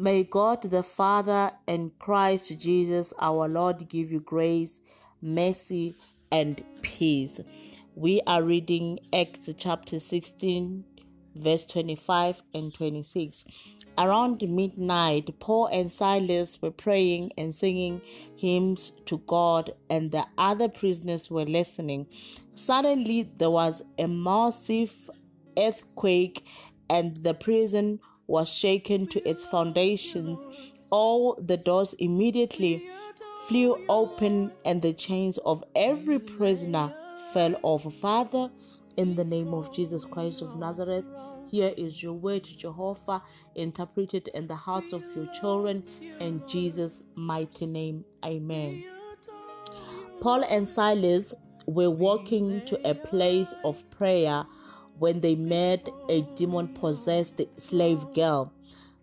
May God the Father and Christ Jesus our Lord give you grace, mercy, and peace. We are reading Acts chapter 16, verse 25 and 26. Around midnight, Paul and Silas were praying and singing hymns to God, and the other prisoners were listening. Suddenly, there was a massive earthquake, and the prison was shaken to its foundations. All the doors immediately flew open, and the chains of every prisoner fell off. Father, in the name of Jesus Christ of Nazareth, here is your word, Jehovah, interpreted in the hearts of your children. In Jesus' mighty name, amen. Paul and Silas were walking to a place of prayer when they met a demon possessed slave girl.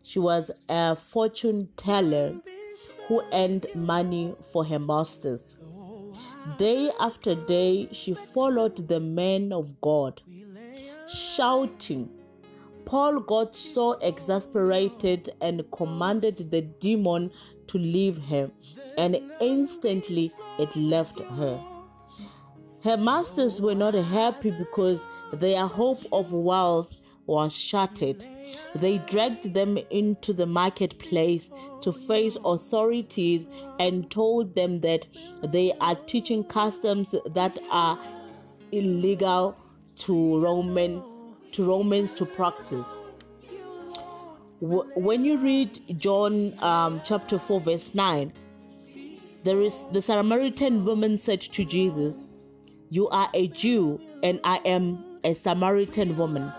She was a fortune teller who earned money for her masters. Day after day, she followed the men of God, shouting. Paul got so exasperated and commanded the demon to leave her, and instantly it left her. Her masters were not happy because their hope of wealth was shattered. They dragged them into the marketplace to face authorities and told them that they are teaching customs that are illegal to Roman to Romans to practice. When you read John um, chapter 4 verse 9, there is the Samaritan woman said to Jesus, you are a Jew, and I am a Samaritan woman.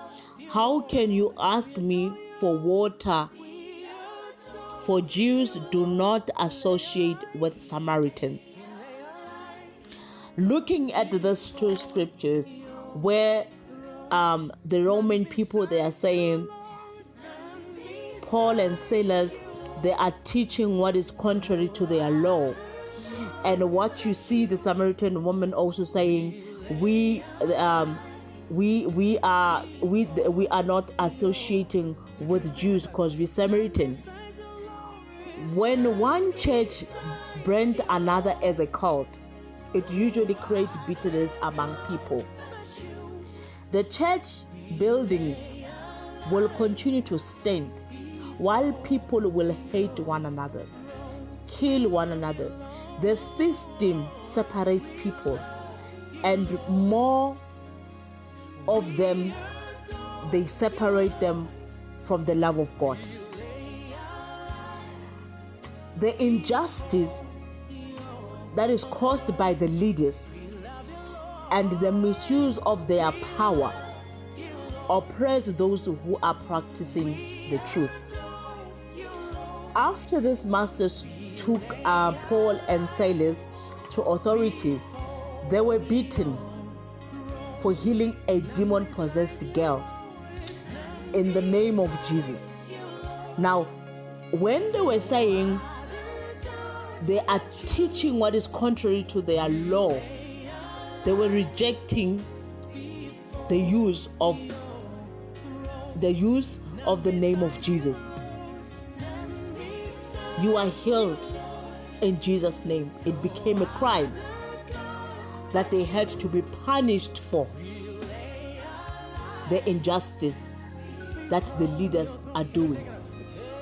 How can you ask me for water? For Jews do not associate with Samaritans. Looking at these two scriptures, where um, the Roman people they are saying, Paul and Silas, they are teaching what is contrary to their law and what you see the Samaritan woman also saying, we um, we we are we we are not associating with Jews because we're Samaritan. When one church brand another as a cult, it usually creates bitterness among people. The church buildings will continue to stand while people will hate one another, kill one another, the system separates people, and more of them they separate them from the love of God. The injustice that is caused by the leaders and the misuse of their power oppress those who are practicing the truth. After this masters took uh, Paul and Silas to authorities. They were beaten for healing a demon possessed girl in the name of Jesus. Now, when they were saying they are teaching what is contrary to their law, they were rejecting the use of the use of the name of Jesus. You are healed in Jesus' name. It became a crime that they had to be punished for. The injustice that the leaders are doing,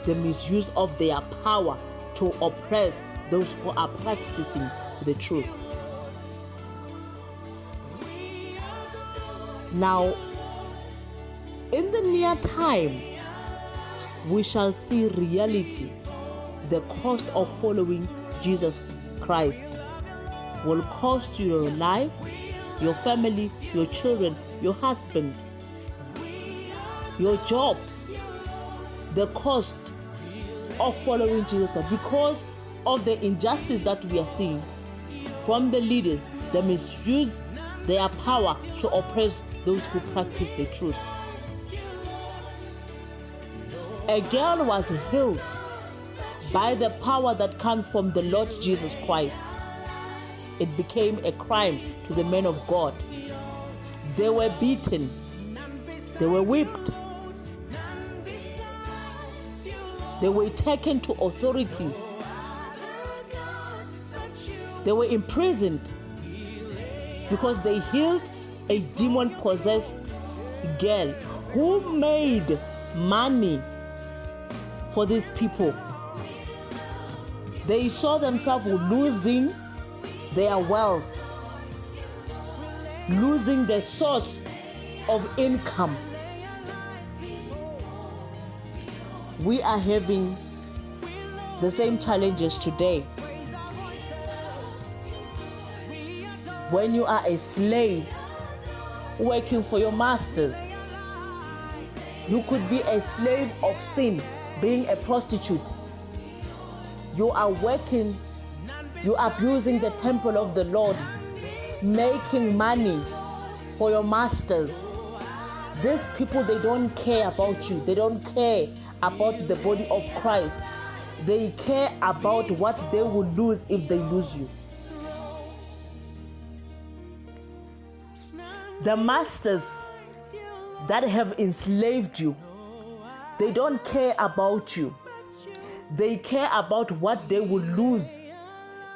the misuse of their power to oppress those who are practicing the truth. Now, in the near time, we shall see reality the cost of following Jesus Christ will cost you your life, your family, your children, your husband, your job, the cost of following Jesus Christ because of the injustice that we are seeing from the leaders They misuse their power to oppress those who practice the truth. A girl was healed by the power that comes from the Lord Jesus Christ. It became a crime to the men of God. They were beaten, they were whipped, They were taken to authorities. They were imprisoned because they healed a demon possessed girl who made money for these people. They saw themselves losing their wealth, losing the source of income. We are having the same challenges today. When you are a slave working for your masters, you could be a slave of sin, being a prostitute. You are working, you are abusing the temple of the Lord, making money for your masters. These people, they don't care about you, they don't care about the body of Christ. They care about what they will lose if they lose you. The masters that have enslaved you, they don't care about you. They care about what they will lose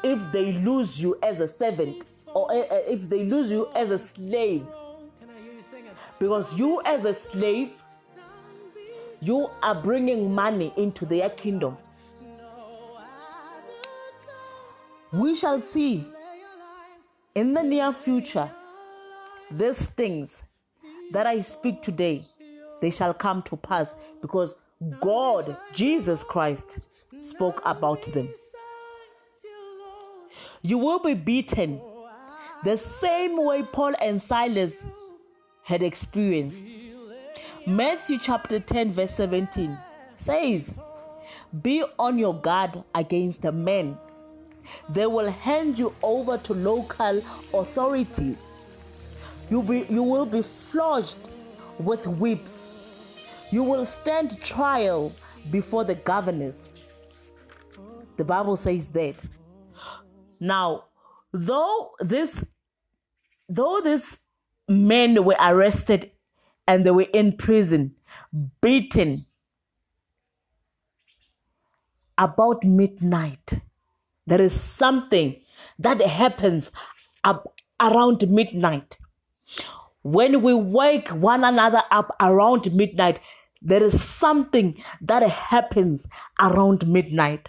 if they lose you as a servant or eh, eh, if they lose you as a slave. Because you, as a slave, you are bringing money into their kingdom. We shall see in the near future these things that I speak today, they shall come to pass because God, Jesus Christ, spoke about them. You will be beaten the same way Paul and Silas had experienced. Matthew chapter 10, verse 17 says, Be on your guard against the men. They will hand you over to local authorities you, be, you will be flogged with whips. You will stand trial before the governors. The Bible says that. Now, though this though these men were arrested and they were in prison, beaten about midnight, there is something that happens around midnight. When we wake one another up around midnight, there is something that happens around midnight.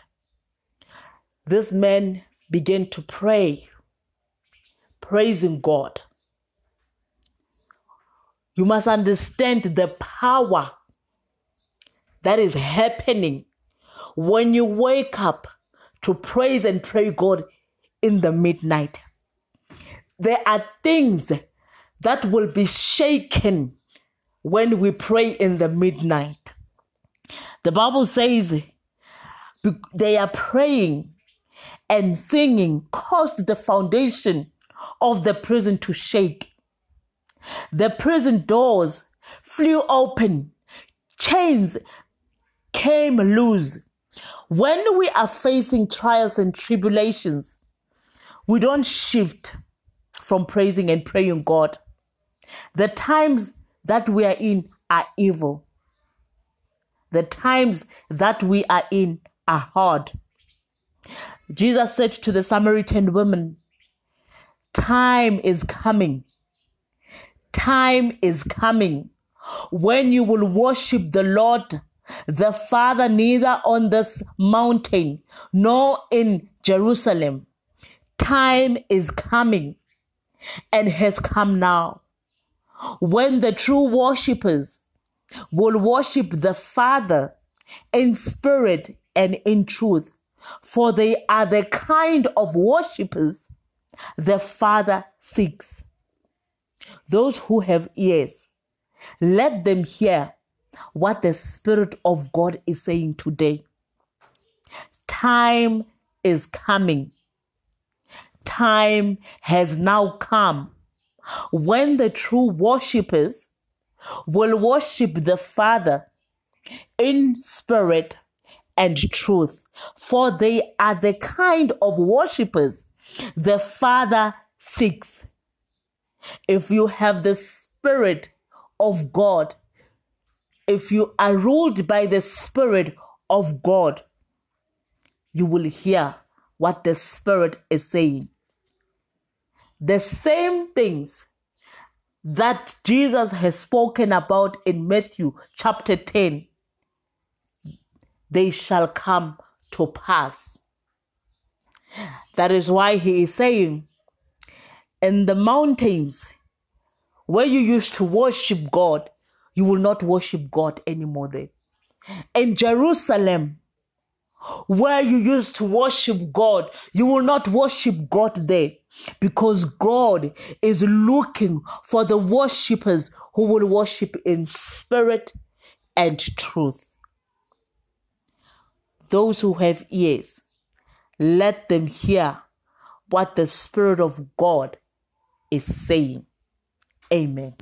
This man began to pray, praising God. You must understand the power that is happening when you wake up to praise and pray God in the midnight. There are things that will be shaken when we pray in the midnight. The Bible says they are praying and singing caused the foundation of the prison to shake. The prison doors flew open, chains came loose. When we are facing trials and tribulations, we don't shift from praising and praying God. The times that we are in are evil. The times that we are in are hard. Jesus said to the Samaritan woman, Time is coming. Time is coming when you will worship the Lord, the Father, neither on this mountain nor in Jerusalem. Time is coming and has come now when the true worshippers will worship the Father in spirit and in truth, for they are the kind of worshippers the Father seeks. Those who have ears, let them hear what the Spirit of God is saying today. Time is coming. Time has now come when the true worshippers will worship the Father in spirit and truth, for they are the kind of worshippers the Father seeks. If you have the Spirit of God, if you are ruled by the Spirit of God, you will hear what the Spirit is saying. The same things that Jesus has spoken about in Matthew chapter 10, they shall come to pass. That is why he is saying, in the mountains where you used to worship God, you will not worship God anymore there. In Jerusalem, where you used to worship God, you will not worship God there because God is looking for the worshippers who will worship in spirit and truth. Those who have ears, let them hear what the Spirit of God is saying. Amen.